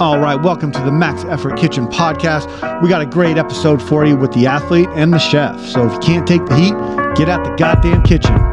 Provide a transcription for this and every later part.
All right, welcome to the Max Effort Kitchen podcast. We got a great episode for you with the athlete and the chef. So if you can't take the heat, get out the goddamn kitchen.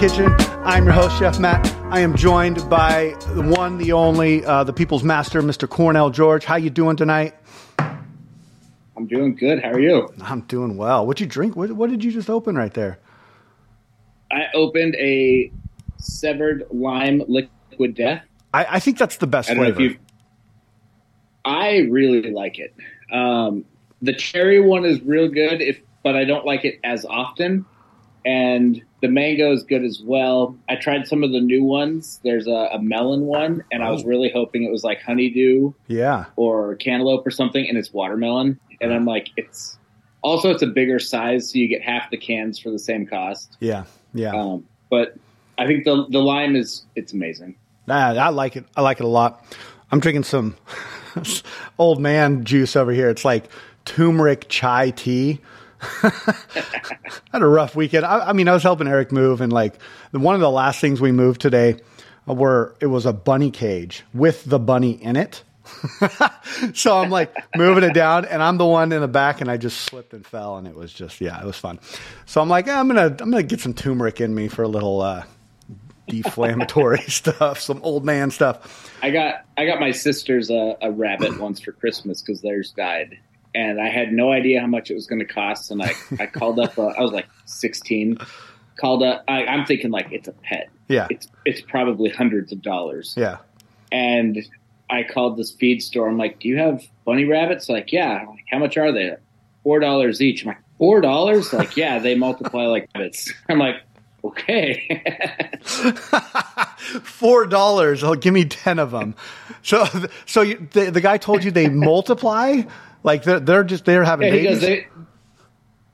Kitchen. I'm your host, Chef Matt. I am joined by the one, the only, uh, the people's master, Mr. Cornell George. How you doing tonight? I'm doing good. How are you? I'm doing well. What you drink? What, what did you just open right there? I opened a severed lime liquid death. I, I think that's the best I don't know if flavor. you. I really like it. Um, the cherry one is real good, if but I don't like it as often. And the mango is good as well. I tried some of the new ones. There's a, a melon one, and I was Oh. really hoping it was like honeydew Yeah. or cantaloupe or something, and it's watermelon. And I'm like, it's also it's a bigger size, so you get half the cans for the same cost. Yeah. Yeah. Um, but I think the the lime is it's amazing. Nah, I like it. I like it a lot. I'm drinking some old man juice over here. It's like turmeric chai tea. I had a rough weekend. I, I mean, I was helping Eric move, and like one of the last things we moved today were it was a bunny cage with the bunny in it. so I'm like moving it down, and I'm the one in the back, and I just slipped and fell, and it was just yeah, it was fun. So I'm like, eh, I'm gonna I'm gonna get some turmeric in me for a little uh, deflammatory stuff, some old man stuff. I got I got my sister's a, a rabbit once for Christmas because theirs died, and I had no idea how much it was going to cost. And I I called up. Uh, I was like 16. Called up. I, I'm thinking like it's a pet. Yeah, It's it's probably hundreds of dollars. yeah, And I called this feed store. I'm like, do you have bunny rabbits? Like, yeah. Like, how much are they? Four dollars each. I'm like, four dollars? Like, yeah, they multiply like rabbits. I'm like, okay. four dollars. Oh, give me ten of them. So, so you, the, the guy told you they multiply. Like they're, they're just they're having yeah, he goes, they,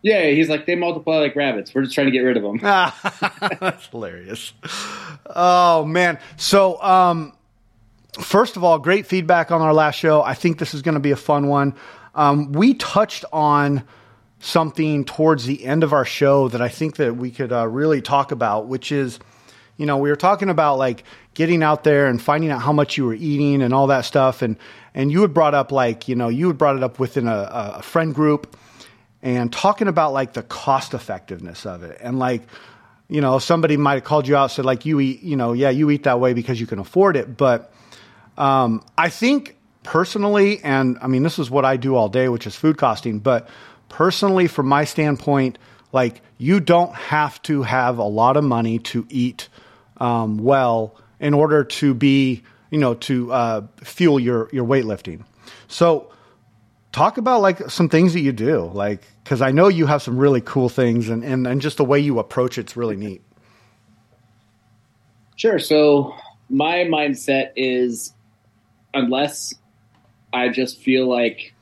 yeah, he's like, they multiply like rabbits. We're just trying to get rid of them. That's hilarious. Oh man. So, um, first of all, great feedback on our last show. I think this is going to be a fun one. Um, we touched on something towards the end of our show that I think that we could uh, really talk about, which is, you know, we were talking about like getting out there and finding out how much you were eating and all that stuff, and and you had brought up like, you know, you had brought it up within a, a friend group and talking about like the cost effectiveness of it. And like you know somebody might have called you out said like you eat you know yeah you eat that way because you can afford it. But um, i think personally and i mean this is what i do all day which is food costing but personally from my standpoint like you don't have to have a lot of money to eat um, well in order to be you know to uh, fuel your your weightlifting so talk about like some things that you do like because i know you have some really cool things and, and and just the way you approach it's really neat Sure. So my mindset is unless I just feel like,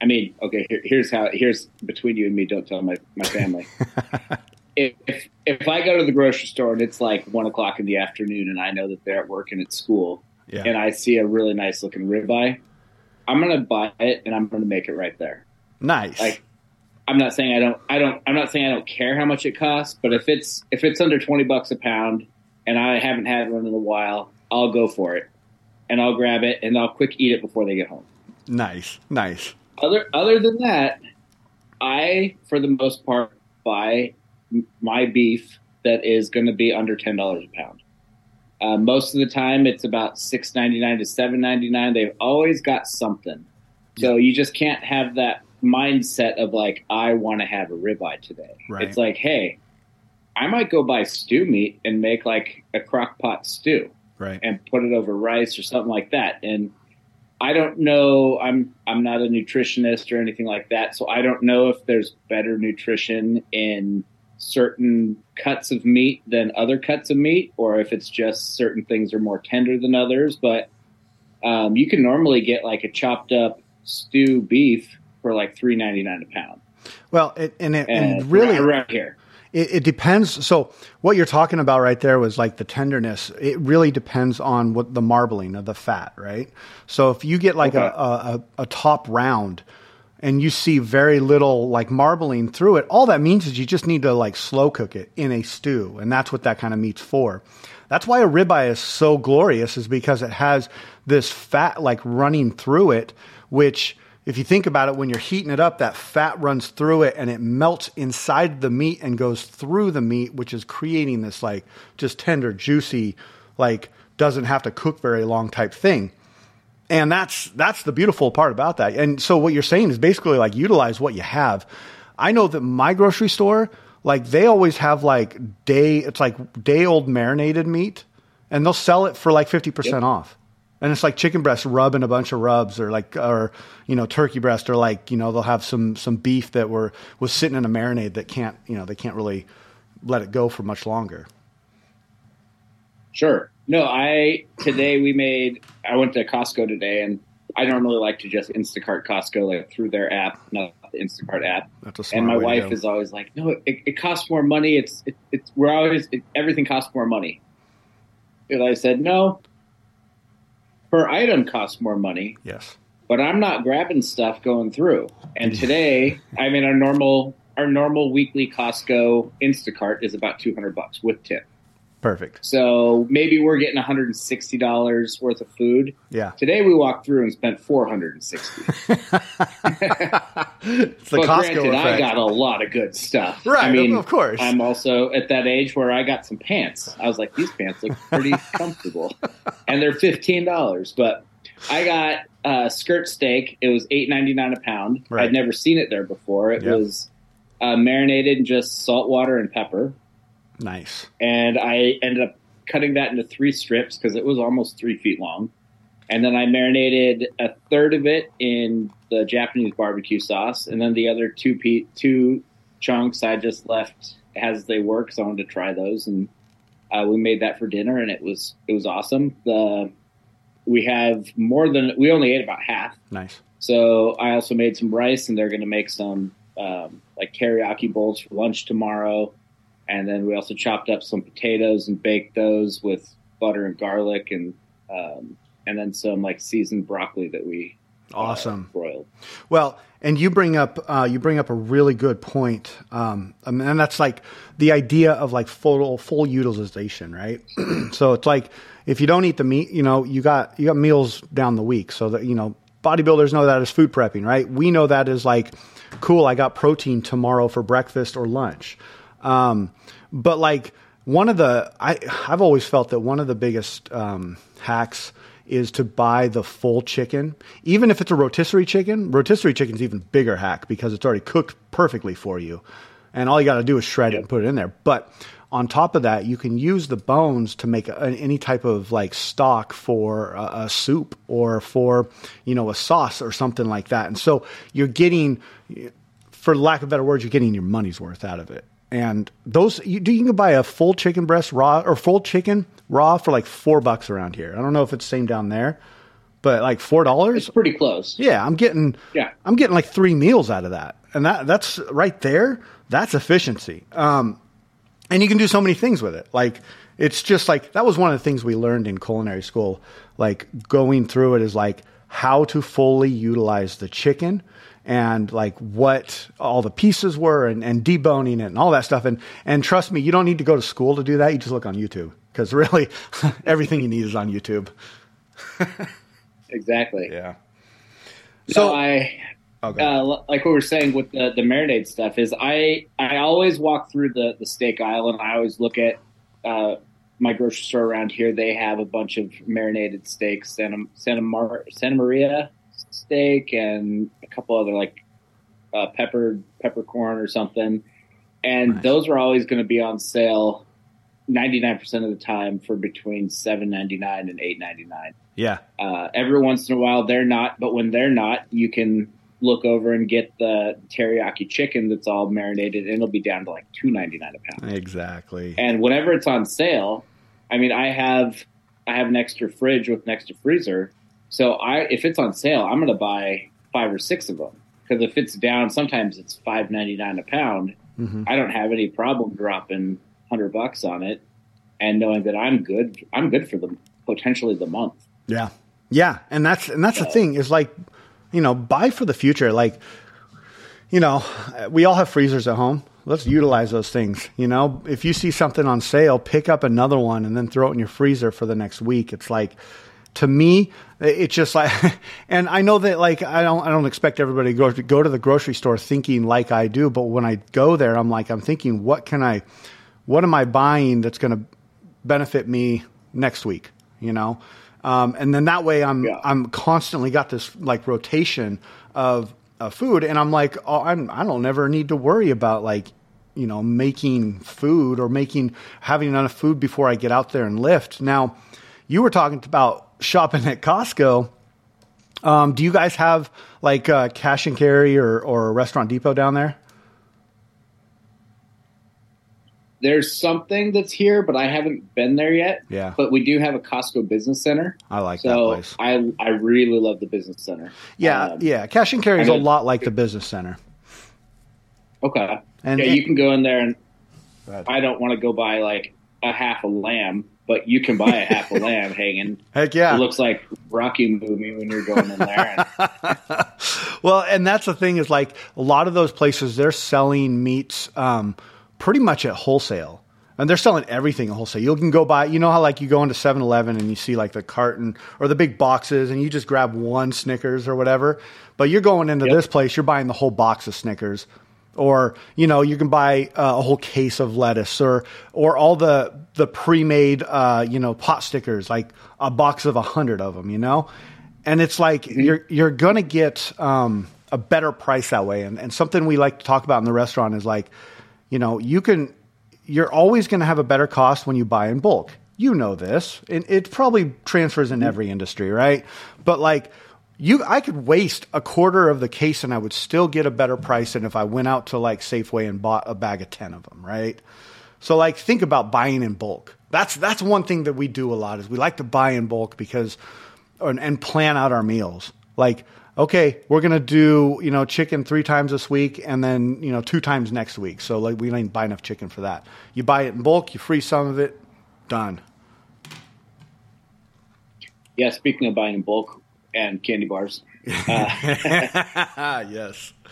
I mean, okay, here, here's how, here's between you and me, don't tell my, my family. if, if, if I go to the grocery store and it's like one o'clock in the afternoon and I know that they're at work and at school yeah and I see a really nice looking ribeye, I'm going to buy it and I'm going to make it right there. nice Like, I'm not saying I don't, I don't, I'm not saying I don't care how much it costs, but if it's, if it's under 20 bucks a pound and I haven't had one in a while, I'll go for it and I'll grab it and I'll quick eat it before they get home. nice nice Other, other than that, I, for the most part, buy my beef that is going to be under $10 a pound. Uh, most of the time, it's about six ninety nine to seven ninety nine. They've always got something, so you just can't have that mindset of like, I want to have a ribeye today. Right. It's like, hey, I might go buy stew meat and make like a crock pot stew right and put it over rice or something like that. And I don't know. I'm I'm not a nutritionist or anything like that, so I don't know if there's better nutrition in certain cuts of meat than other cuts of meat, or if it's just certain things are more tender than others. But um, you can normally get like a chopped up stew beef for like three ninety nine a pound. well it, and it, and And really around here, it, it, depends. So what you're talking about right there was like the tenderness. It really depends on what the marbling of the fat, right? So if you get like okay. a, a, a top round and you see very little like marbling through it, all that means is you just need to like slow cook it in a stew, and that's what that kind of meat's for. That's why a ribeye is so glorious, is because it has this fat like running through it, which if you think about it, when you're heating it up, that fat runs through it and it melts inside the meat and goes through the meat, which is creating this like just tender, juicy, like doesn't have to cook very long type thing. And that's that's the beautiful part about that. And so what you're saying is basically like utilize what you have. I know that my grocery store, like they always have like day it's like day old marinated meat and they'll sell it for like 50% yep. off and it's like chicken breast rub rubbing a bunch of rubs or like or you know turkey breast or like you know they'll have some some beef that were was sitting in a marinade that can't you know they can't really let it go for much longer sure no i today we made i went to costco today and i normally like to just instacart costco like through their app not the instacart app and my wife is always like no it, it costs more money it's it, it's we're always it, everything costs more money and i said no per item costs more money. Yes. But I'm not grabbing stuff going through. And today, I mean, our normal our normal weekly Costco Instacart is about 200 bucks with tip. Perfect. So maybe we're getting $160 worth of food. Yeah. Today we walked through and spent 460. it's the but Costco granted, effect. I got a lot of good stuff. Right. I mean, of course. I'm also at that age where I got some pants. I was like, these pants look pretty comfortable, and they're $15. But I got a skirt steak. It was $8.99 a pound. Right. I'd never seen it there before. It yep. was uh, marinated in just salt water and pepper. Nice. And I ended up cutting that into three strips because it was almost three feet long. And then I marinated a third of it in the Japanese barbecue sauce, and then the other two pe- two chunks I just left as they were because I wanted to try those. And uh, we made that for dinner, and it was it was awesome. The we have more than we only ate about half. Nice. So I also made some rice, and they're going to make some um, like teriyaki bowls for lunch tomorrow. And then we also chopped up some potatoes and baked those with butter and garlic and um, and then some like seasoned broccoli that we uh, awesome uh, broiled. Well, and you bring up uh, you bring up a really good point, um, and that's like the idea of like full full utilization, right? so it's like if you don't eat the meat, you know, you got you got meals down the week, so that you know bodybuilders know that as food prepping, right? We know that as like cool. I got protein tomorrow for breakfast or lunch. Um, but like one of the, I, I've always felt that one of the biggest um, hacks is to buy the full chicken, even if it's a rotisserie chicken. Rotisserie chicken is even bigger hack because it's already cooked perfectly for you, and all you got to do is shred it and put it in there. But on top of that, you can use the bones to make a, any type of like stock for a, a, soup or for you know a sauce or something like that. And so you're getting, for lack of better words, you're getting your money's worth out of it. And those you, you can buy a full chicken breast raw or full chicken raw for like four bucks around here. I don't know if it's same down there, but like four dollars. It's pretty close. Yeah, I'm getting yeah I'm getting like three meals out of that, and that that's right there. That's efficiency. Um, and you can do so many things with it. Like it's just like that was one of the things we learned in culinary school. Like going through it is like how to fully utilize the chicken and like what all the pieces were and, and deboning it and all that stuff. And, and trust me, you don't need to go to school to do that. You just look on YouTube because really everything you need is on YouTube. exactly. Yeah. So no, I, okay. uh, like what we are saying with the, the marinade stuff is I, I always walk through the, the steak aisle and I always look at, uh, my grocery store around here, they have a bunch of marinated steaks, Santa, Santa, Mar- Santa Maria steak and a couple other like uh, peppered peppercorn or something, and nice. those are always going to be on sale. 99% of the time for between 7.99 and 8.99 yeah uh, every once in a while they're not but when they're not you can look over and get the teriyaki chicken that's all marinated and it'll be down to like 2.99 a pound exactly and whenever it's on sale i mean i have i have an extra fridge with an extra freezer so I, if it's on sale, I'm going to buy five or six of them because if it's down, sometimes it's five ninety nine a pound, mm-hmm. I don't have any problem dropping hundred bucks on it and knowing that I'm good. I'm good for the potentially the month. Yeah, yeah, and that's and that's so. the thing is like, you know, buy for the future. Like, you know, we all have freezers at home. Let's utilize those things. You know, if you see something on sale, pick up another one and then throw it in your freezer for the next week. It's like, to me, it's just like, and I know that like I don't I don't expect everybody to go to go to the grocery store thinking like I do, but when I go there, I'm like I'm thinking, what can I, what am I buying that's going to benefit me next week? You know, um, and then that way I'm yeah. I'm constantly got this like rotation of, of food, and I'm like oh, I'm I don't never need to worry about like you know making food or making having enough food before I get out there and lift. Now, you were talking about shopping at Costco. Um, do you guys have like uh, cash and carry or or restaurant depot down there? There's something that's here, but I haven't been there yet. Yeah. But we do have a Costco business center. I like so that place. I I really love the business center. Yeah, um, yeah. Cash and carry is a lot like the business center. Okay. And yeah, you can go in there and I don't want to go buy like a half a lamb, but you can buy a half a lamb hanging. Heck yeah! It looks like Rocky movie when you're going in there. And- well, and that's the thing is like a lot of those places they're selling meats. Um, pretty much at wholesale. And they're selling everything at wholesale. You can go buy, you know how like you go into 7 Eleven and you see like the carton or the big boxes and you just grab one Snickers or whatever. But you're going into yep. this place, you're buying the whole box of Snickers. Or, you know, you can buy uh, a whole case of lettuce or, or all the, the pre made, uh, you know, pot stickers, like a box of a hundred of them, you know? And it's like mm-hmm. you're, you're going to get um, a better price that way. And, and something we like to talk about in the restaurant is like, you know, you can, you're always going to have a better cost when you buy in bulk. You know this, and it probably transfers in every industry, right? But like, you, I could waste a quarter of the case and I would still get a better price than if I went out to like Safeway and bought a bag of 10 of them, right? So like, think about buying in bulk. That's, that's one thing that we do a lot is we like to buy in bulk because, and, and plan out our meals. Like, okay, we're gonna do you know chicken three times this week and then you know two times next week. So like we didn't buy enough chicken for that. You buy it in bulk, you freeze some of it, done. Yeah, speaking of buying in bulk and candy bars. Uh, yes.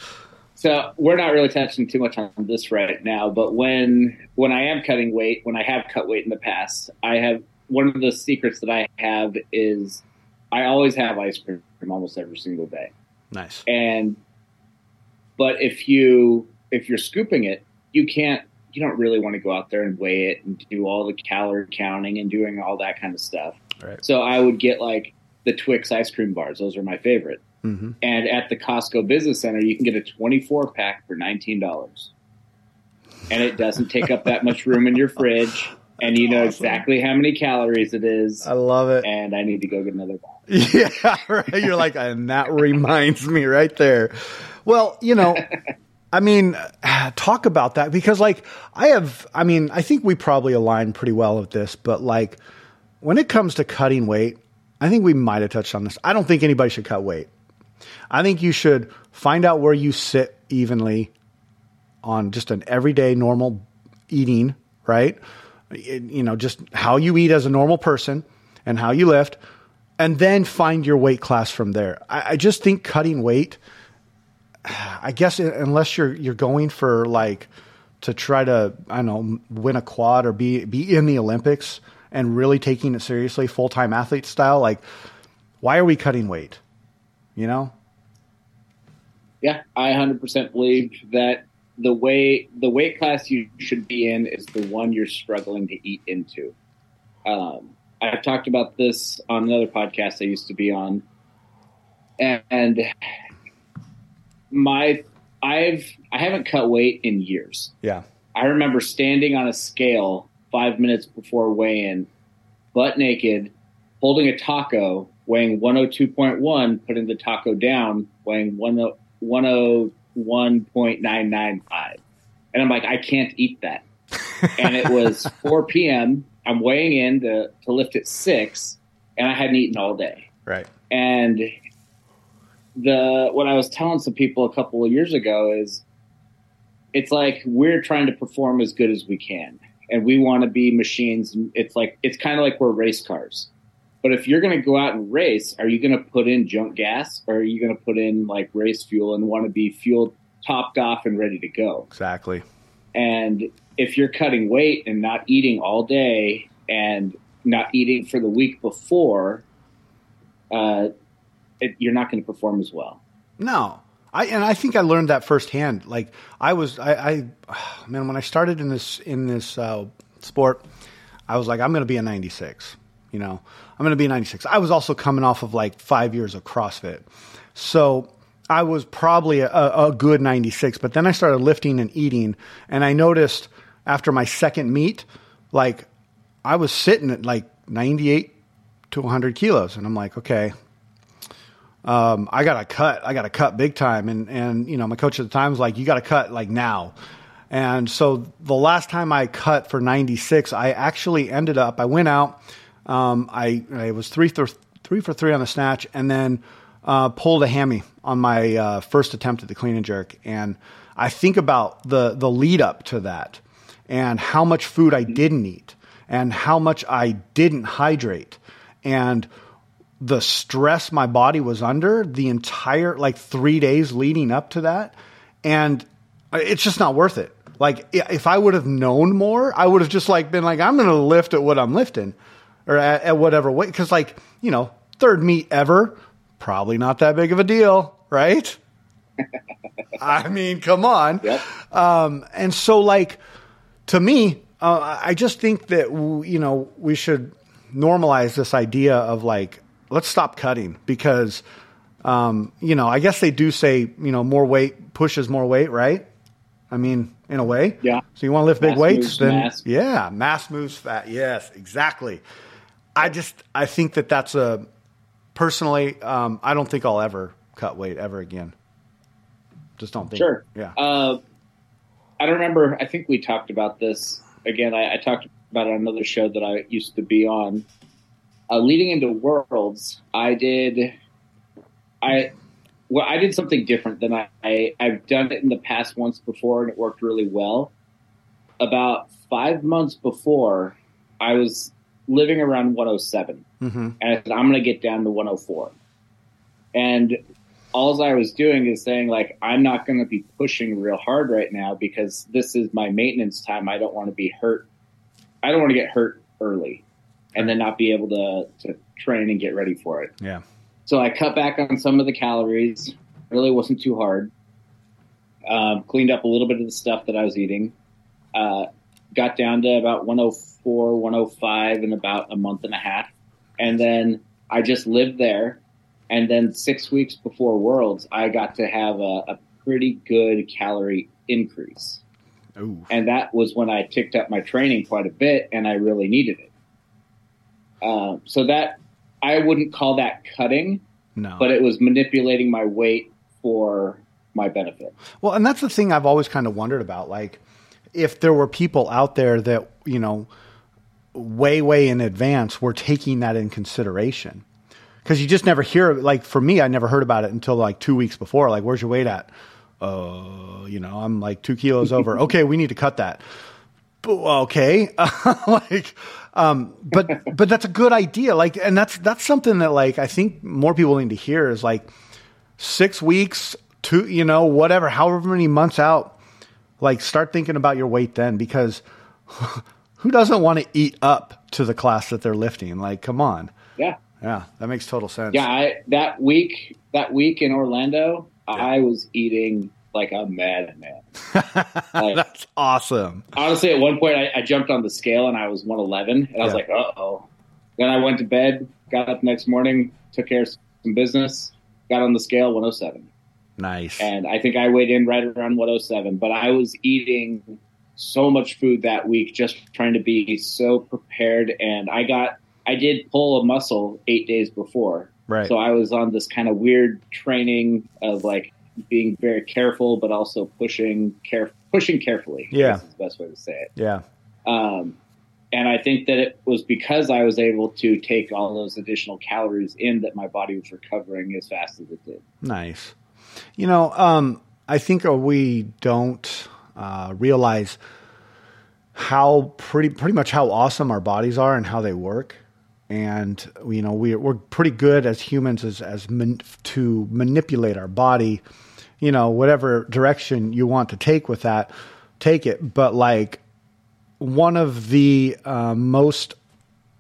So we're not really touching too much on this right now, but when when I am cutting weight, when I have cut weight in the past, I have one of the secrets that I have is I always have ice cream almost every single day. Nice. And but if you if you're scooping it, you can't you don't really want to go out there and weigh it and do all the calorie counting and doing all that kind of stuff. Right. So I would get like the Twix ice cream bars. Those are my favorite. Mm-hmm. And at the Costco Business Center, you can get a 24 pack for $19. And it doesn't take up that much room in your fridge and you know awesome. exactly how many calories it is. I love it. And I need to go get another box. Yeah, right. You're like, and that reminds me right there. Well, you know, I mean, talk about that because, like, I have, I mean, I think we probably align pretty well with this, but like, when it comes to cutting weight, I think we might have touched on this. I don't think anybody should cut weight. I think you should find out where you sit evenly on just an everyday normal eating, right? You know, just how you eat as a normal person and how you lift, and then find your weight class from there. I, I just think cutting weight, I guess, unless you're you're going for like to try to I don't know win a quad or be be in the Olympics and really taking it seriously, full time athlete style, like why are we cutting weight? You know? Yeah, I 100% believe that the way the weight class you should be in is the one you're struggling to eat into. Um, I've talked about this on another podcast I used to be on, and my I've I haven't cut weight in years. Yeah, I remember standing on a scale five minutes before weigh-in, butt naked, holding a taco, weighing 102.1, putting the taco down, weighing 10, 1.995. And I'm like, I can't eat that. and it was 4 p.m. I'm weighing in to, to lift at 6, and I hadn't eaten all day. Right. And the what I was telling some people a couple of years ago is it's like we're trying to perform as good as we can, and we want to be machines. It's like it's kind of like we're race cars. But if you're going to go out and race, are you going to put in junk gas, or are you going to put in like race fuel and want to be fueled topped off and ready to go? Exactly. And if you're cutting weight and not eating all day and not eating for the week before, uh, it, you're not going to perform as well. No, I and I think I learned that firsthand. Like I was, I, I man, when I started in this in this uh, sport, I was like, I'm going to be a 96. You know, I'm going to be 96. I was also coming off of like five years of CrossFit, so I was probably a, a good 96. But then I started lifting and eating, and I noticed after my second meet, like I was sitting at like 98 to 100 kilos, and I'm like, okay, um, I got to cut. I got to cut big time. And, and, you know, my coach at the time was like, you got to cut like now. And so the last time I cut for 96, I actually ended up, I went out, um, I, I was three, th- three for three on the snatch and then, uh, pulled a hammy on my, uh, first attempt at the clean and jerk. And I think about the, the lead up to that and how much food I didn't eat and how much I didn't hydrate and, the stress my body was under the entire like three days leading up to that. And it's just not worth it. Like if I would have known more, I would have just like been like, I'm going to lift at what I'm lifting or at, at whatever weight. Cause like, you know, third meet ever, probably not that big of a deal. Right. I mean, come on. Yep. Um, and so like to me, uh, I just think that, you know, we should normalize this idea of like, let's stop cutting because, um, you know, I guess they do say, you know, more weight pushes more weight, right? I mean, in a way. Yeah. So you want to lift big weights, then mass. yeah, mass moves fat. Yes, exactly. I just I think that that's a personally. Um, I don't think I'll ever cut weight ever again. Just don't think. Sure. Yeah. Uh, I don't remember. I think we talked about this again. I, I talked about it on another show that I used to be on. Uh, leading into Worlds, I did. I well, I did something different than I, I I've done it in the past once before, and it worked really well. About five months before, I was living around 107, mm-hmm. and I said I'm going to get down to 104. And all I was doing is saying like I'm not going to be pushing real hard right now because this is my maintenance time. I don't want to be hurt. I don't want to get hurt early, and then not be able to to train and get ready for it. Yeah. So I cut back on some of the calories. Really wasn't too hard. Um, cleaned up a little bit of the stuff that I was eating. Uh, got down to about 104, 105 in about a month and a half. And then I just lived there. And then six weeks before Worlds, I got to have a, a pretty good calorie increase. Ooh. And that was when I ticked up my training quite a bit and I really needed it. Um, so that I wouldn't call that cutting, No. but it was manipulating my weight for my benefit. Well, and that's the thing I've always kind of wondered about. Like, if there were people out there that, you know, way, way in advance were taking that in consideration. Because you just never hear, like, for me, I never heard about it until like two weeks before. Like, where's your weight at? Uh, you know, I'm like two kilos over. Okay, we need to cut that. Okay. like, um, but, but that's a good idea. Like, and that's, that's something that, like, I think more people need to hear is like six weeks, two, you know, whatever, however many months out, like start thinking about your weight then because who doesn't want to eat up to the class that they're lifting? Like, come on. Yeah. Yeah, that makes total sense. Yeah. I, that week, that week in Orlando, I was eating like a madman. Like, That's awesome. honestly, at one point, I, I jumped on the scale and I was 111, and I was Yeah. like, uh oh. Then I went to bed, got up next morning, took care of some business, got on the scale 107. Nice. and I think I weighed in right around 107. But I was eating so much food that week, just trying to be so prepared. And I got, I did pull a muscle eight days before, right. so I was on this kind of weird training of like being very careful, but also pushing care, pushing carefully. Yeah. is the best way to say it. yeah. Um, and I think that it was because I was able to take all those additional calories in that my body was recovering as fast as it did. Nice. You know, um, I think uh, we don't uh, realize how pretty pretty much how awesome our bodies are and how they work. And you know we we're pretty good as humans as as man, to manipulate our body, you know whatever direction you want to take with that, take it. But like one of the uh, most,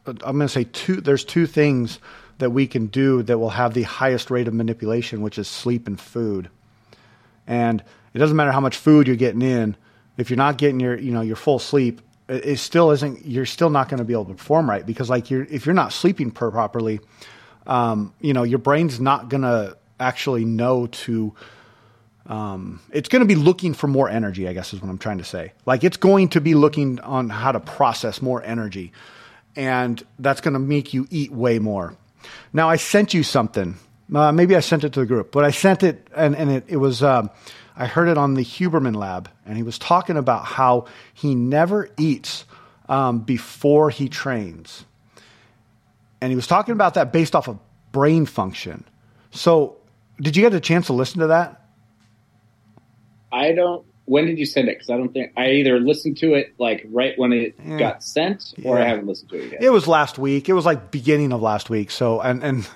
I'm going to say two. There's two things that we can do that will have the highest rate of manipulation, which is sleep and food. And it doesn't matter how much food you're getting in if you're not getting your you know your full sleep it, still isn't you're still not going to be able to perform right. Because like you're if you're not sleeping per properly um, you know your brain's not going to actually know to um, it's going to be looking for more energy i guess is what i'm trying to say. Like it's going to be looking on how to process more energy. And that's going to make you eat way more now i sent you something uh, maybe i sent it to the group but i sent it and, and it, it was um, I heard it on the Huberman Lab, and he was talking about how he never eats um, before he trains. And he was talking about that based off of brain function. So, did you get a chance to listen to that? I don't. When did you send it? Because I don't think I either listened to it like right when it yeah. got sent, or yeah. I haven't listened to it yet. It was last week. It was like beginning of last week. So, and and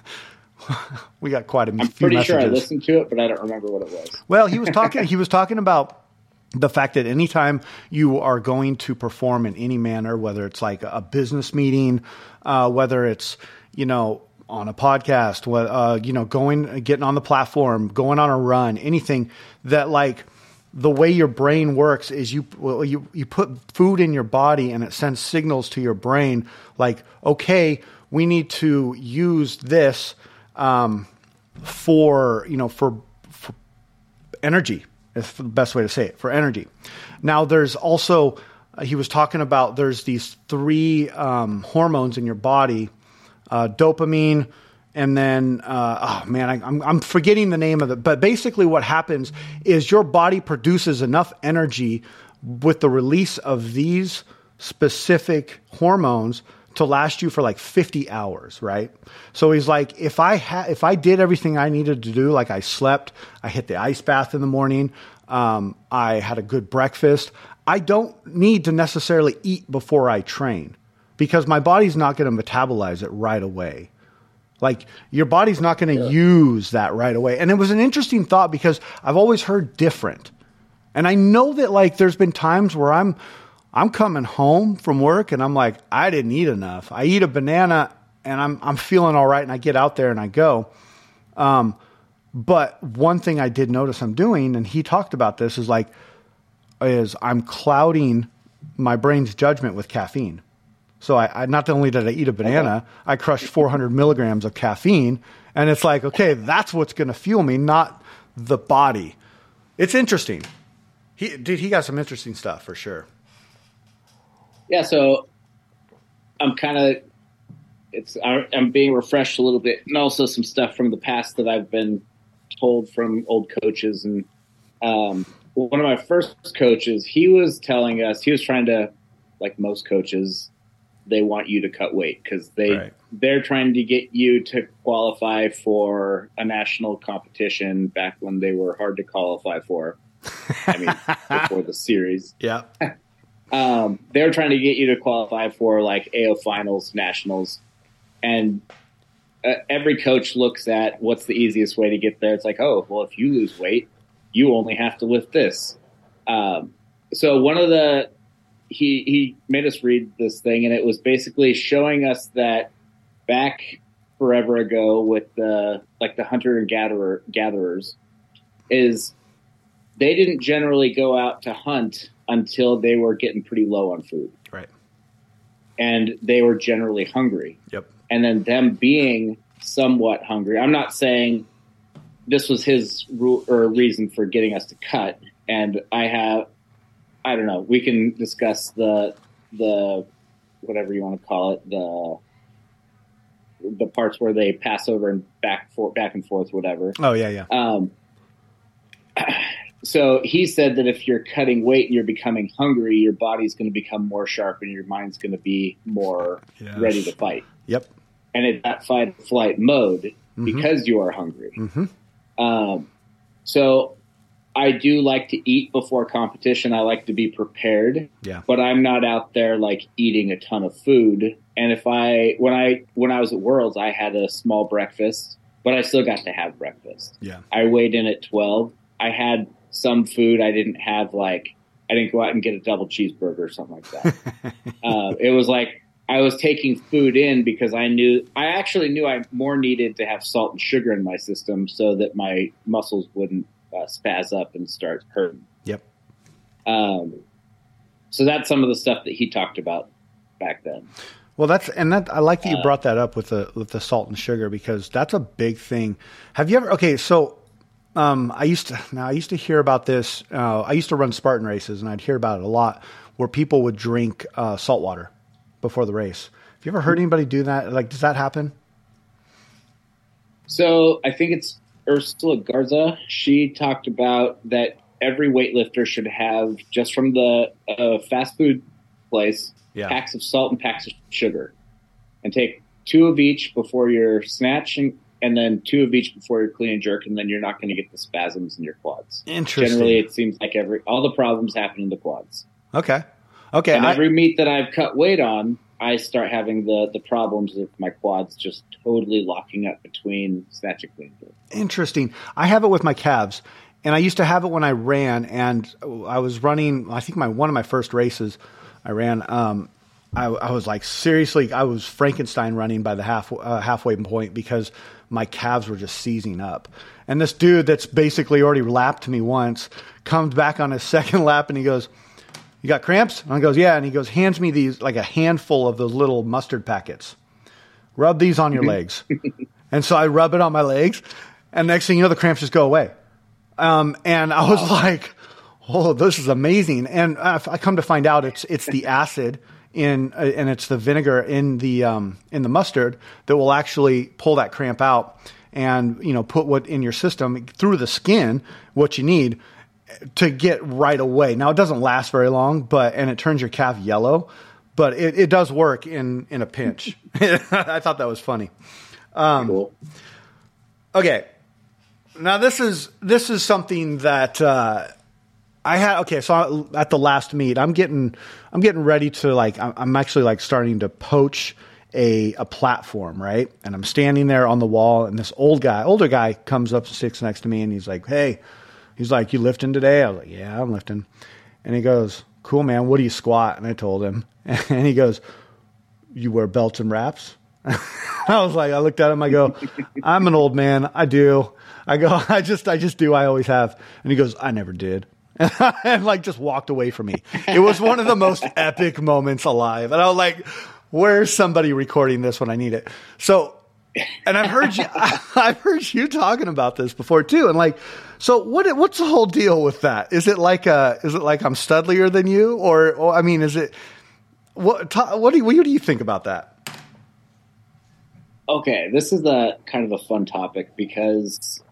we got quite a I'm few pretty messages. sure I listened to it, but I don't remember what it was. Well, he was talking. he was talking about the fact that anytime you are going to perform in any manner, whether it's like a business meeting, uh, whether it's you know on a podcast, uh, you know going getting on the platform, going on a run, anything that like the way your brain works is you well, you you put food in your body and it sends signals to your brain like okay we need to use this um, for you know for, for energy. Is the best way to say it for energy. Now there's also uh, he was talking about there's these three um, hormones in your body, uh, dopamine, and then uh, oh man, I, I'm, I'm forgetting the name of it. But basically, what happens is your body produces enough energy with the release of these specific hormones to last you for like 50 hours, right? So he's like, if I had, if I did everything I needed to do, like I slept, I hit the ice bath in the morning, um, I had a good breakfast, I don't need to necessarily eat before I train because my body's not going to metabolize it right away. Like your body's not going to yeah. use that right away. And it was an interesting thought because I've always heard different. And I know that like there's been times where I'm I'm coming home from work and I'm like, I didn't eat enough. I eat a banana and I'm I'm feeling all right and I get out there and I go. Um, but one thing I did notice I'm doing, and he talked about this, is like is I'm clouding my brain's judgment with caffeine. So I, I not only did I eat a banana, I crushed 400 milligrams of caffeine, and it's like, okay, that's what's going to fuel me, not the body. It's interesting. He dude, he got some interesting stuff for sure yeah, so I'm kind of it's I'm being refreshed a little bit, and also some stuff from the past that I've been told from old coaches. And um, one of my first coaches, he was telling us he was trying to, like most coaches, they want you to cut weight because they right. they're trying to get you to qualify for a national competition back when they were hard to qualify for. I mean, before the series. Yeah. Um, they're trying to get you to qualify for like AO finals, nationals, and uh, every coach looks at what's the easiest way to get there. It's like, oh, well, if you lose weight, you only have to lift this. Um, so one of the he he made us read this thing, and it was basically showing us that back forever ago with the like the hunter and gatherer gatherers is they didn't generally go out to hunt until they were getting pretty low on food. Right. And they were generally hungry. Yep. And then them being somewhat hungry. I'm not saying this was his rule or reason for getting us to cut. And I have, I don't know. We can discuss the the whatever you want to call it the the parts where they pass over and back for back and forth, whatever. Oh yeah, yeah. Um, so he said that if you're cutting weight and you're becoming hungry, your body's going to become more sharp and your mind's going to be more yes. ready to fight. Yep. And it's that fight flight mode mm-hmm. because you are hungry. Mm-hmm. Um, so I do like to eat before competition. I like to be prepared. Yeah. But I'm not out there like eating a ton of food. And if I when I when I was at Worlds, I had a small breakfast, but I still got to have breakfast. Yeah. I weighed in at 12. I had some food. I didn't have like I didn't go out and get a double cheeseburger or something like that. uh, it was like I was taking food in because I knew I actually knew I more needed to have salt and sugar in my system so that my muscles wouldn't uh, spaz up and start hurting. Yep. Um, so that's some of the stuff that he talked about back then. Well, that's and that I like that you Uh, brought that up with the with the salt and sugar because that's a big thing. Have you ever? Okay, so um, I used to now I used to hear about this. Uh, I used to run Spartan races, and I'd hear about it a lot, where people would drink uh, salt water before the race. Have you ever heard anybody do that? Like, does that happen? So I think it's Ursula Garza. She talked about that every weightlifter should have just from the uh, fast food place Yeah. packs of salt and packs of sugar, and take two of each before you're snatching, and then two of each before you're clean and jerk, and then you're not going to get the spasms in your quads. Interesting. Generally, it seems like every all the problems happen in the quads. Okay. Okay. and I- every meet that I've cut weight on, I start having the the problems of my quads just totally locking up between snatch and clean. Interesting. I have it with my calves, and I used to have it when I ran, and I was running. I think my one of my first races, I ran. Um, I, I was like seriously, I was Frankenstein running by the half uh, halfway point because my calves were just seizing up. And this dude that's basically already lapped me once comes back on his second lap, and he goes. You got cramps? And I goes, yeah. And he goes, hands me these like a handful of those little mustard packets. Rub these on your legs. and so I rub it on my legs, and next thing you know, the cramps just go away. Um, and I was like, oh, this is amazing. And I I come to find out it's it's the acid in uh, and it's the vinegar in the um, in the mustard that will actually pull that cramp out and you know put what in your system through the skin what you need to get right away. Now it doesn't last very long, but and it turns your calf yellow, but it, it does work in in a pinch. I thought that was funny. Um, cool. Okay, now this is this is something that uh, I had. Okay, so at the last meet, I'm getting I'm getting ready to like I'm- I'm actually like starting to poach a a platform, right? And I'm standing there on the wall, and this old guy, older guy, comes up, sits next to me, and he's like, "Hey," he's like, "You lifting today?" I was like, "Yeah, I'm lifting," and he goes, "Cool, man. What do you squat?" And I told him, and he goes, "You wear belts and wraps." I was like, I looked at him. I go, I'm an old man. I do. I go, I just, I just do. I always have. And he goes, I never did. and like just walked away from me. It was one of the most epic moments alive. And I was like, where's somebody recording this when I need it? So, and I've heard you, I've heard you talking about this before too. And like, so what, what's the whole deal with that? Is it like, uh, is it like I'm studlier than you? Or, or I mean, is it, what, ta- what do you, what do you think about that? Okay, this is a kind of a fun topic because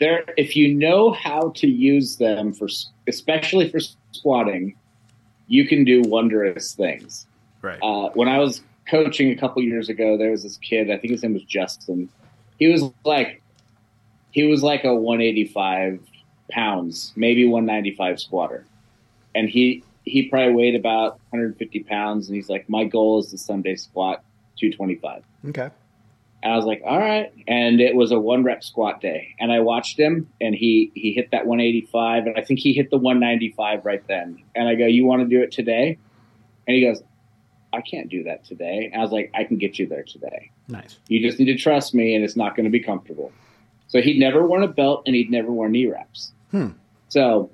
there, if you know how to use them for, especially for squatting, you can do wondrous things. Right. Uh, when I was coaching a couple years ago, there was this kid. I think his name was Justin. He was like, he was like a 185 pounds, maybe 195 squatter, and he he probably weighed about 150 pounds. And he's like, my goal is to someday squat 225. okay. And I was like, all right. And it was a one rep squat day. And I watched him and he, he hit that 185. And I think he hit the 195 right then. And I go, you want to do it today? And he goes, I can't do that today. And I was like, I can get you there today. Nice. You just need to trust me and it's not going to be comfortable. So he'd never worn a belt and he'd never worn knee wraps. Hmm. So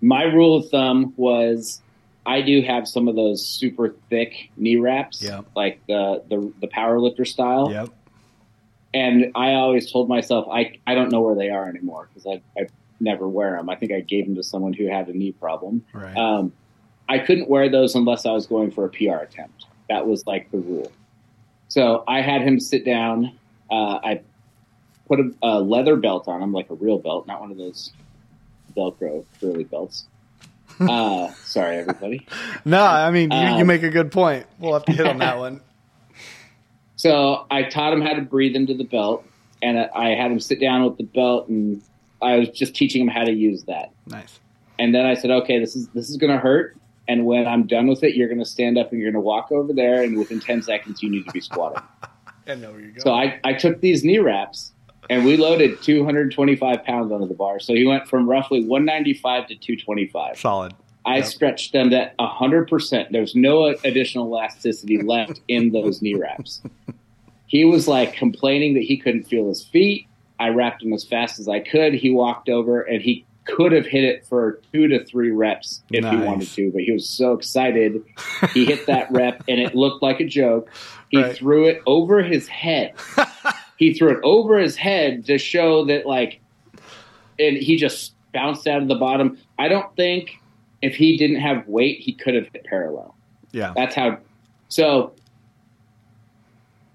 my rule of thumb was I do have some of those super thick knee wraps, Yep. like the, the, the power lifter style Yep. and I always told myself I I don't know where they are anymore because I I never wear them. I think I gave them to someone who had a knee problem. Right. Um, I couldn't wear those unless I was going for a PR attempt. That was like the rule. So I had him sit down. Uh, I put a, a leather belt on him, like a real belt, not one of those Velcro curly belts. Uh, sorry, everybody. no, I mean you, you Um, make a good point. We'll have to hit on that one. So I taught him how to breathe into the belt, and I had him sit down with the belt, and I was just teaching him how to use that. Nice. And then I said, okay, this is this is going to hurt. And when I'm done with it, you're going to stand up and you're going to walk over there, and within 10 seconds, you need to be squatting. I know where you're going. So I, I took these knee wraps and we loaded 225 pounds onto the bar. So he went from roughly 195 to 225. Solid. I Yep. stretched them at 100%. There's no additional elasticity left in those knee wraps. He was like complaining that he couldn't feel his feet. I wrapped him as fast as I could. He walked over and he could have hit it for two to three reps if he wanted to, but he was so excited. He hit that rep and it looked like a joke. He Right. threw it over his head. he threw it over his head to show that like and he just bounced out of the bottom. I don't think if he didn't have weight, he could have hit parallel. Yeah. That's how. So,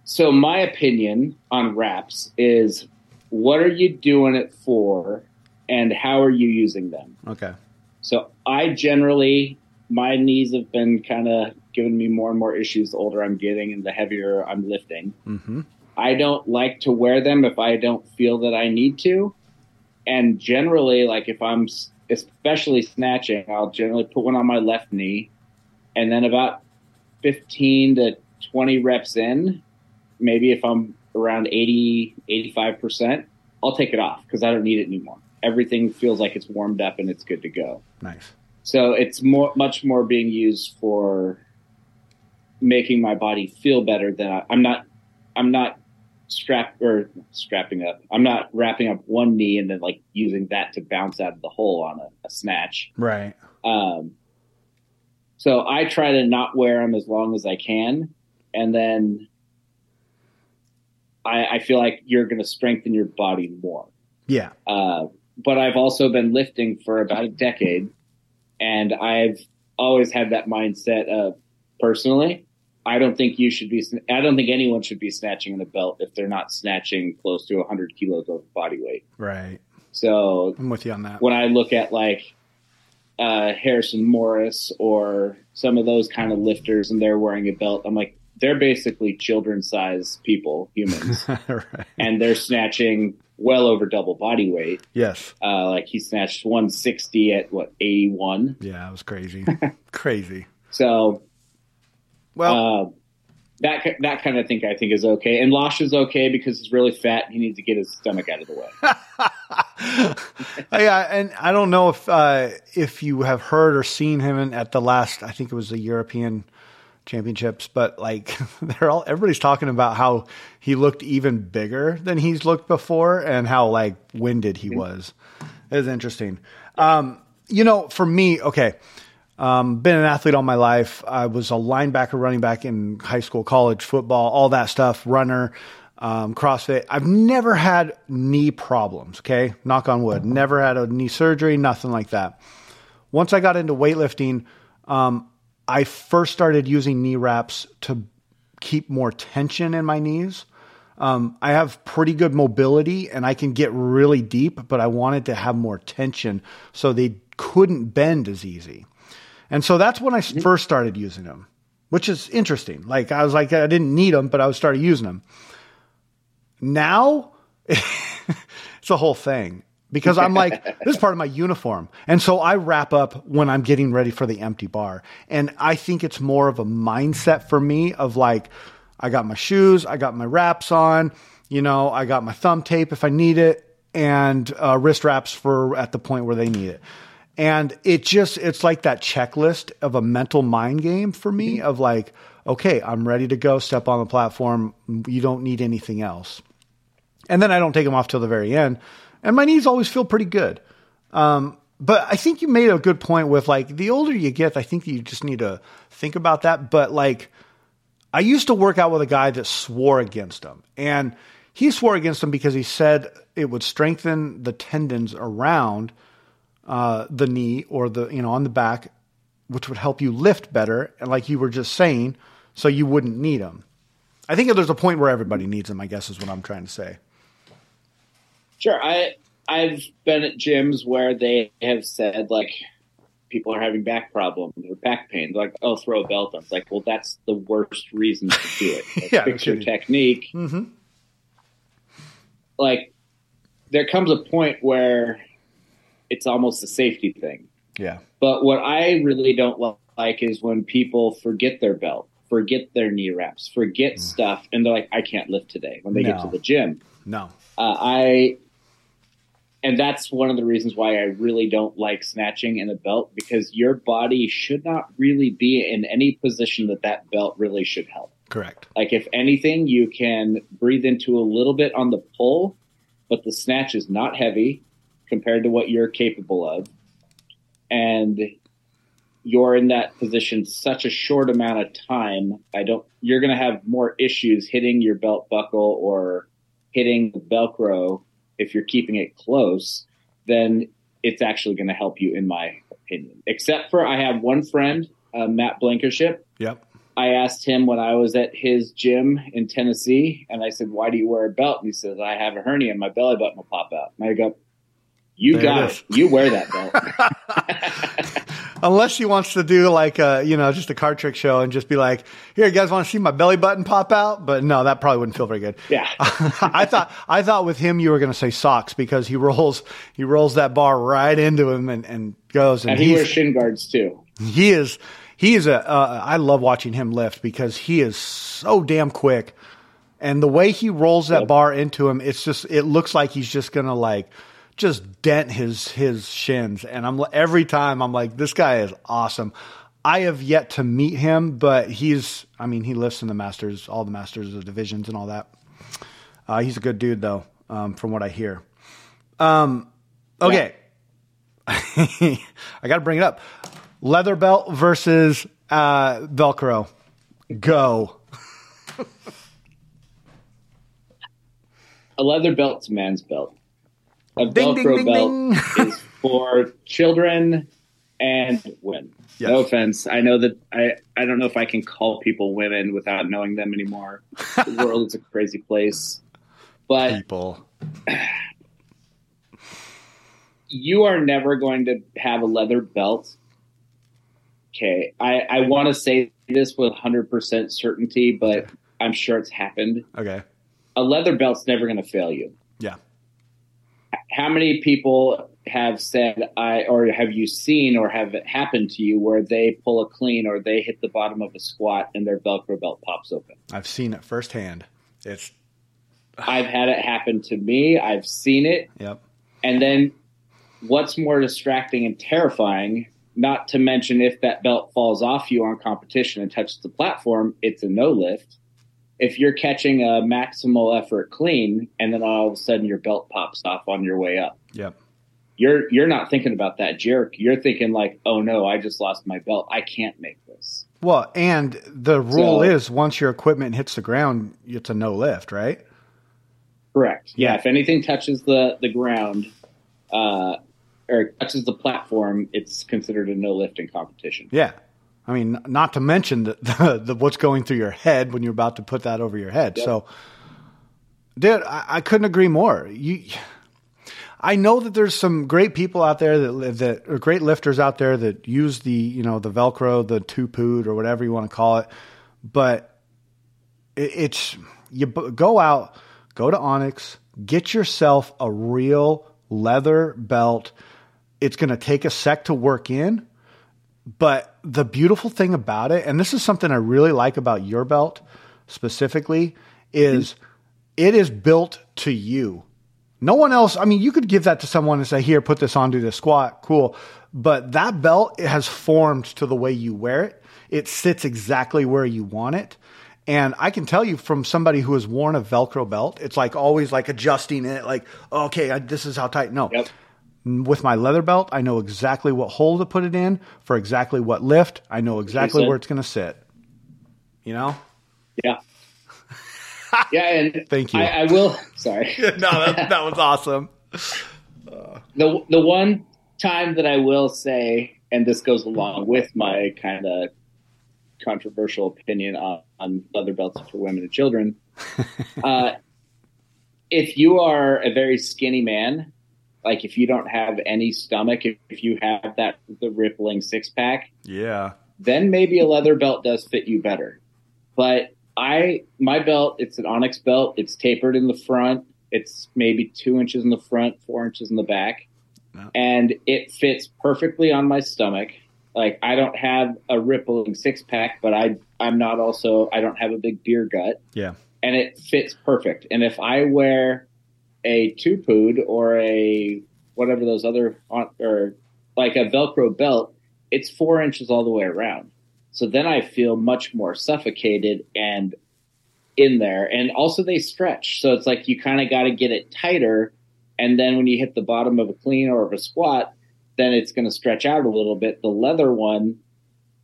so my opinion on wraps is, what are you doing it for, and how are you using them? Okay. So I generally, my knees have been kind of giving me more and more issues the older I'm getting and the heavier I'm lifting. Mm-hmm. I don't like to wear them if I don't feel that I need to. And generally, like if I'm especially snatching, I'll generally put one on my left knee. And then about 15 to 20 reps in, maybe if I'm around 80, 85%, I'll take it off because I don't need it anymore. Everything feels like it's warmed up and it's good to go. Nice. So it's more, much more being used for making my body feel better than I, I'm not. I'm not strap or strapping up. I'm not wrapping up one knee and then like using that to bounce out of the hole on a, a snatch. Right. Um, so I try to not wear them as long as I can, and then I, I feel like you're going to strengthen your body more. Yeah. Uh, but I've also been lifting for about a decade, and I've always had that mindset of personally, I don't think you should be. I don't think anyone should be snatching in a belt if they're not snatching close to 100 kilos of body weight. Right. So I'm with you on that. when I look at like uh, Harrison Maurus or some of those kind of lifters, and they're wearing a belt, I'm like, they're basically children-sized people, humans, right. and they're snatching well over double body weight. Yes. Uh, like he snatched 160 at what 81. Yeah, it was crazy. crazy. So Well, uh, that that kind of thing I think is okay. And Losh is okay because he's really fat. and He needs to get his stomach out of the way. yeah, and I don't know if uh, if you have heard or seen him at the last. I think it was the European Championships, but like they're all everybody's talking about how he looked even bigger than he's looked before, and how like winded he was. It was interesting. Um, you know, for me, okay. Um, been an athlete all my life. I was a linebacker, running back in high school, college, football, all that stuff, runner, um, CrossFit. I've never had knee problems. Okay. Knock on wood. Never had a knee surgery, nothing like that. Once I got into weightlifting, um, I first started using knee wraps to keep more tension in my knees. Um, I have pretty good mobility and I can get really deep, but I wanted to have more tension so they couldn't bend as easy. And so that's when I first started using them, which is interesting. Like I was like, I didn't need them, but I started using them. Now it's a whole thing because I'm like, this is part of my uniform. And so I wrap up when I'm getting ready for the empty bar. And I think it's more of a mindset for me of like, I got my shoes, I got my wraps on, you know, I got my thumb tape if I need it, and uh, wrist wraps for at the point where they need it. And it just, it's like that checklist of a mental mind game for me of like, okay, I'm ready to go, step on the platform. You don't need anything else. And then I don't take them off till the very end. And my knees always feel pretty good. Um, but I think you made a good point with like the older you get, I think you just need to think about that. But like, I used to work out with a guy that swore against them. And he swore against them because he said it would strengthen the tendons around uh, the knee or the, you know, on the back, which would help you lift better. And like you were just saying, so you wouldn't need them. I think there's a point where everybody needs them, I guess is what I'm trying to say. Sure, I I've been at gyms where they have said like people are having back problems or back pain. They're like, oh, throw a belt on. It's like, well, that's the worst reason to do it. Like, Yeah, fix your technique. Mm-hmm. Like there comes a point where it's almost a safety thing. Yeah. But what I really don't like is when people forget their belt, forget their knee wraps, forget mm. stuff, and they're like, "I can't lift today." When they no. get to the gym, no, uh, I, and that's one of the reasons why I really don't like snatching in a belt because your body should not really be in any position that that belt really should help. Correct. Like if anything, you can breathe into a little bit on the pull, but the snatch is not heavy compared to what you're capable of. And you're in that position such a short amount of time. I don't, you're going to have more issues hitting your belt buckle or hitting the Velcro if you're keeping it close then it's actually going to help you, in my opinion. Except for I have one friend, uh, Matt Blankenship. Yep. I asked him when I was at his gym in Tennessee, and I said, "Why do you wear a belt?" And he says, "I have a hernia, and my belly button will pop out." And I go, "You there got it. it. You wear that belt." Unless he wants to do like a, you know, just a card trick show and just be like, "Here, you guys want to see my belly button pop out?" But no, that probably wouldn't feel very good. Yeah. I thought I thought with him you were going to say socks because he rolls he rolls that bar right into him and, and goes and, and he wears shin guards too. He is he is a. Uh, I love watching him lift because he is so damn quick, and the way he rolls that yep. bar into him, it's just it looks like he's just gonna like just dent his his shins. And I'm every time I'm like, this guy is awesome. I have yet to meet him, but he's. I mean, he lifts in the masters, all the masters of divisions and all that. Uh, he's a good dude, though, um, from what I hear. Um, okay. Yeah. I got to bring it up leather belt versus uh, Velcro. Go. a leather belt's a man's belt. A ding, Velcro ding, ding, belt is for children and women. Yes. No offense. I know that I, I don't know if I can call people women without knowing them anymore. the world is a crazy place. But people. You are never going to have a leather belt okay, I, I want to say this with 100% certainty, but. I'm sure it's happened. Okay. A leather belt's never going to fail you. Yeah. How many people have said, I, or have you seen or have it happened to you where they pull a clean or they hit the bottom of a squat and their Velcro belt pops open? I've seen it firsthand. It's. I've had it happen to me. I've seen it. Yep. And then what's more distracting and terrifying not to mention, if that belt falls off you on competition and touches the platform, it's a no lift. If you're catching a maximal effort clean and then all of a sudden your belt pops off on your way up. Yep. You're you're not thinking about that jerk. You're thinking like, oh no, I just lost my belt. I can't make this. Well, and the rule so, is once your equipment hits the ground, it's a no lift, right? Correct. Yeah. yeah if anything touches the the ground, uh, or touches the platform, it's considered a no lifting competition. Yeah. I mean, not to mention the, the, the, what's going through your head when you're about to put that over your head. So, dude, I, I, couldn't agree more. You, I know that there's some great people out there that that are great lifters out there that use the you know the Velcro, the two pood or whatever you want to call it, but it, it's you go out, go to Onyx, get yourself a real leather belt it's going to take a sec to work in. But the beautiful thing about it, and this is something I really like about your belt specifically, is it is built to you. No one else, I mean, you could give that to someone and say, here, put this on, do this squat, cool. But that belt has formed to the way you wear it. It sits exactly where you want it. And I can tell you from somebody who has worn a Velcro belt, it's like always like adjusting it, like, okay, I, this is how tight. No. Yep with my leather belt, I know exactly what hole to put it in for exactly what lift. I know exactly where it's going to sit. You know? Yeah. yeah, and thank you. I, I will. Sorry. no, that, that was awesome. the the one time that I will say, and this goes along with my kind of controversial opinion on, on leather belts for women and children. uh, if you are a very skinny man like if you don't have any stomach, if, if you have that the rippling six pack, yeah, then maybe a leather belt does fit you better. But I my belt, it's an onyx belt. It's tapered in the front. It's maybe two inches in the front, four inches in the back, and it fits perfectly on my stomach. Like I don't have a rippling six pack, but I I'm not also I don't have a big beer gut, Yeah. and it fits perfect. And if I wear a two pood or a whatever those other or like a Velcro belt, it's four inches all the way around. So then I feel much more suffocated and in there. And also they stretch. So it's like you kind of got to get it tighter. And then when you hit the bottom of a clean or of a squat, then it's going to stretch out a little bit. The leather one,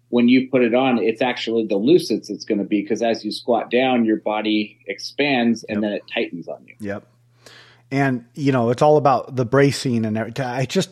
when you put it on, it's actually the loosest it's going to be because as you squat down, your body expands and Yep. then it tightens on you. Yep. And you know, it's all about the bracing and everything. I just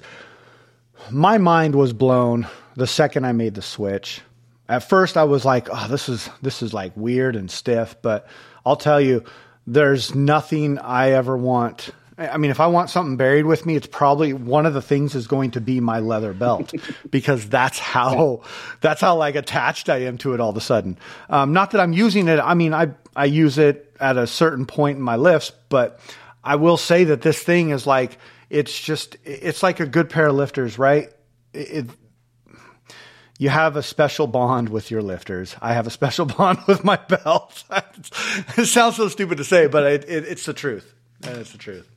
my mind was blown the second I made the switch. At first I was like, "Oh, this is this is like weird and stiff," but I'll tell you there's nothing I ever want I mean, if I want something buried with me, it's probably one of the things is going to be my leather belt because that's how that's how like attached I am to it all of a sudden. Um, not that I'm using it. I mean, I I use it at a certain point in my lifts, but I will say that this thing is like it's just it's like a good pair of lifters, right? It, you have a special bond with your lifters. I have a special bond with my belt. it sounds so stupid to say, but it, it, it's the truth. And it's the truth.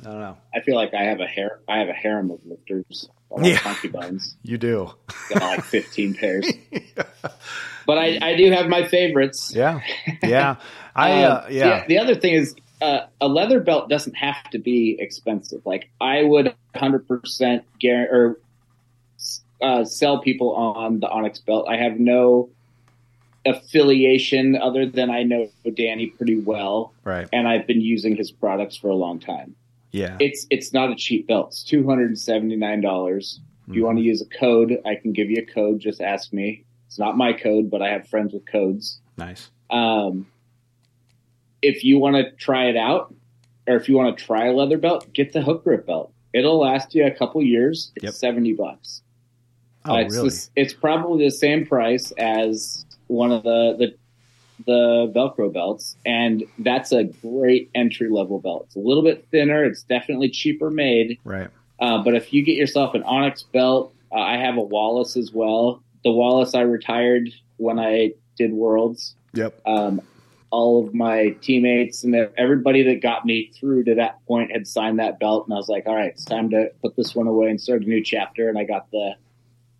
I don't know. I feel like I have a hair. I have a harem of lifters. Yeah. concubines. You do. Got like 15 pairs. But I, I do have my favorites. Yeah. Yeah. I, uh, Um, yeah. The, the other thing is, uh, a leather belt doesn't have to be expensive. Like I would 100% guarantee or uh, sell people on the Onyx belt. I have no affiliation other than I know Danny pretty well, Right. and I've been using his products for a long time. Yeah. It's it's not a cheap belt. It's two hundred and seventy nine dollars. If you Mhm. want to use a code, I can give you a code. Just ask me. It's not my code, but I have friends with codes. Nice. Um, if you want to try it out, or if you want to try a leather belt, get the hook grip belt. It'll last you a couple years. It's Yep. seventy bucks. Oh, Uh, it's, really? the- it's probably the same price as one of the the the Velcro belts, and that's a great entry level belt. It's a little bit thinner. It's definitely cheaper made. Right. Uh, but if you get yourself an Onyx belt, uh, I have a Wallace as well. The Wallace I retired when I did Worlds. Yep. Um, all of my teammates and everybody that got me through to that point had signed that belt, and I was like, "All right, it's time to put this one away and start a new chapter." And I got the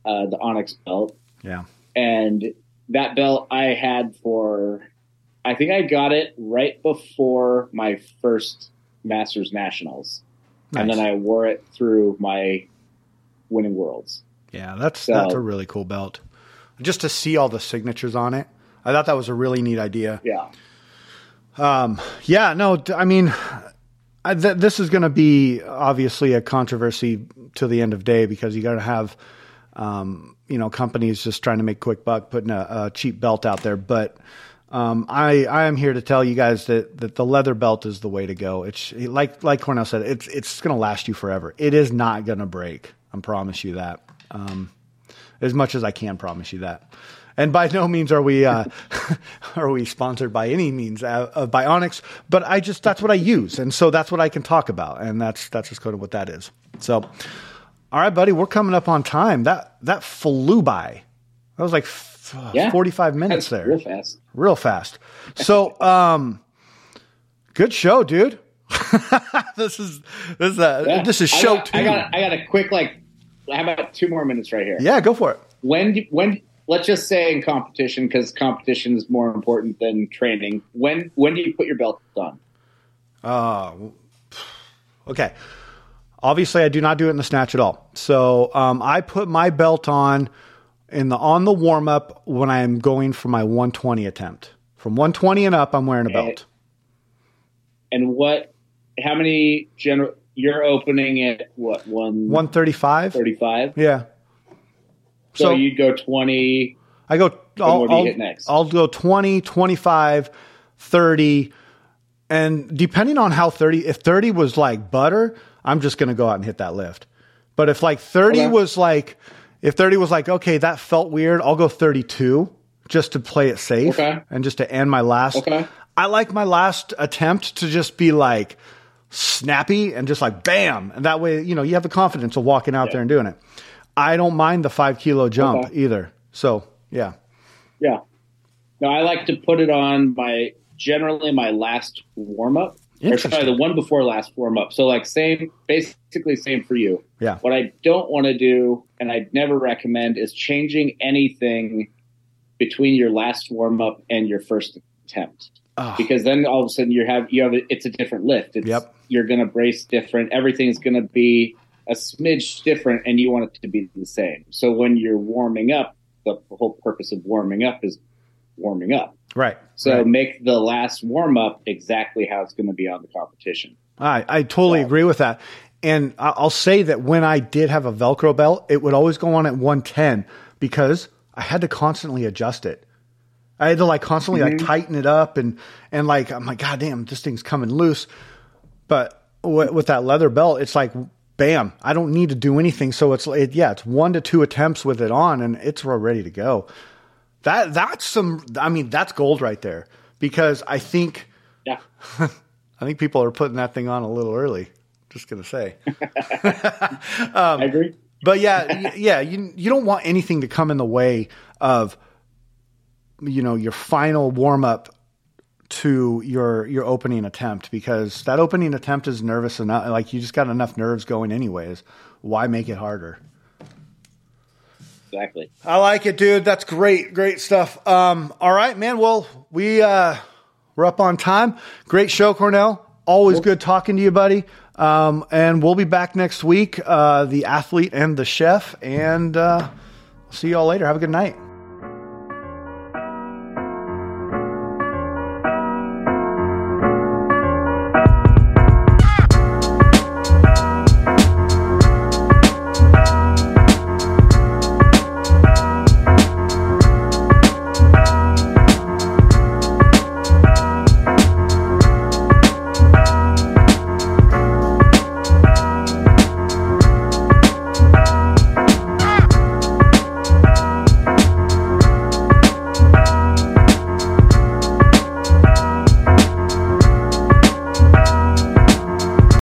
uh, the Onyx belt, Yeah. and that belt I had for, I think I got it right before my first Masters Nationals and then I wore it through my winning worlds. Yeah, that's So- that's a really cool belt. Just to see all the signatures on it, I thought that was a really neat idea. Yeah, Um, yeah, no, I mean, I, th- this is going to be obviously a controversy to the end of day because you got to have, um, you know, companies just trying to make quick buck, putting a, a cheap belt out there. But um, I, I am here to tell you guys that, that the leather belt is the way to go. It's like like Cornell said, it's it's going to last you forever. It is not going to break. I promise you that. Um, as much as I can promise you that. And by no means are we uh, are we sponsored by any means uh, uh, by Onyx, but I just that's what I use, and so that's what I can talk about, and that's that's just kind of what that is. So, all right, buddy, we're coming up on time. That that flew by. That was like f- Yeah. forty five minutes there, real fast. real fast. So, um, good show, dude. this is this is uh, Yeah. this is I show got, two. I got I got a quick like. How about two more minutes right here? yeah, go for it. When do- when let's just say in competition because competition is more important than training. When when do you put your belt on? Uh, okay. Obviously, I do not do it in the snatch at all. So um, I put my belt on in the on the warm up when I am going for my 120 attempt. From 120 and up, I'm wearing a belt. And what? How many general? You're opening at what one 135. thirty five. Yeah. So, So you'd go twenty. I go. I'll, what do you I'll-? I'll go 20, 25, 30. And depending on how 30, if 30 was like butter, I'm just going to go out and hit that lift. But if like 30 Okay. was like, if 30 was like, okay, that felt weird, I'll go 32 just to play it safe Okay. and just to end my last. Okay. I like my last attempt to just be like snappy and just like bam. And that way, you know, you have the confidence of walking out Yeah. there and doing it. I don't mind the five kilo jump Okay. either. So yeah. Yeah. No, I like to put it on my generally my last warm up. Or sorry, the one before last warm up. So like same basically same for you. Yeah. What I don't want to do and I'd never recommend is changing anything between your last warm up and your first attempt. Oh, Because then all of a sudden you have you have it's a different lift. It's, Yep. You're going to brace different. Everything's going to be a smidge different, and you want it to be the same. So when you're warming up, the whole purpose of warming up is warming up. right. So right. make the last warm up exactly how it's going to be on the competition. I, I totally agree with that. And I'll say that when I did have a Velcro belt, it would always go on at 110 because I had to constantly adjust it. I had to like constantly like mm-hmm. tighten it up and, and like, I'm like, God damn, this thing's coming loose. But w- with that leather belt, it's like, bam, I don't need to do anything. So it's, it, yeah, it's one to two attempts with it on and it's ready to go. That, that's some, I mean, that's gold right there because I think, Yeah. I think people are putting that thing on a little early. Just gonna say, um, I agree. but yeah, yeah, you you don't want anything to come in the way of you know your final warm up to your your opening attempt because that opening attempt is nervous enough. Like you just got enough nerves going anyways. Why make it harder? Exactly. I like it, dude. That's great, great stuff. Um, all right, man. Well, we uh, we're up on time. Great show, Cornell. Always good talking to you, buddy. Um, and we'll be back next week. Uh, the athlete and the chef, and uh, see y'all later. Have a good night.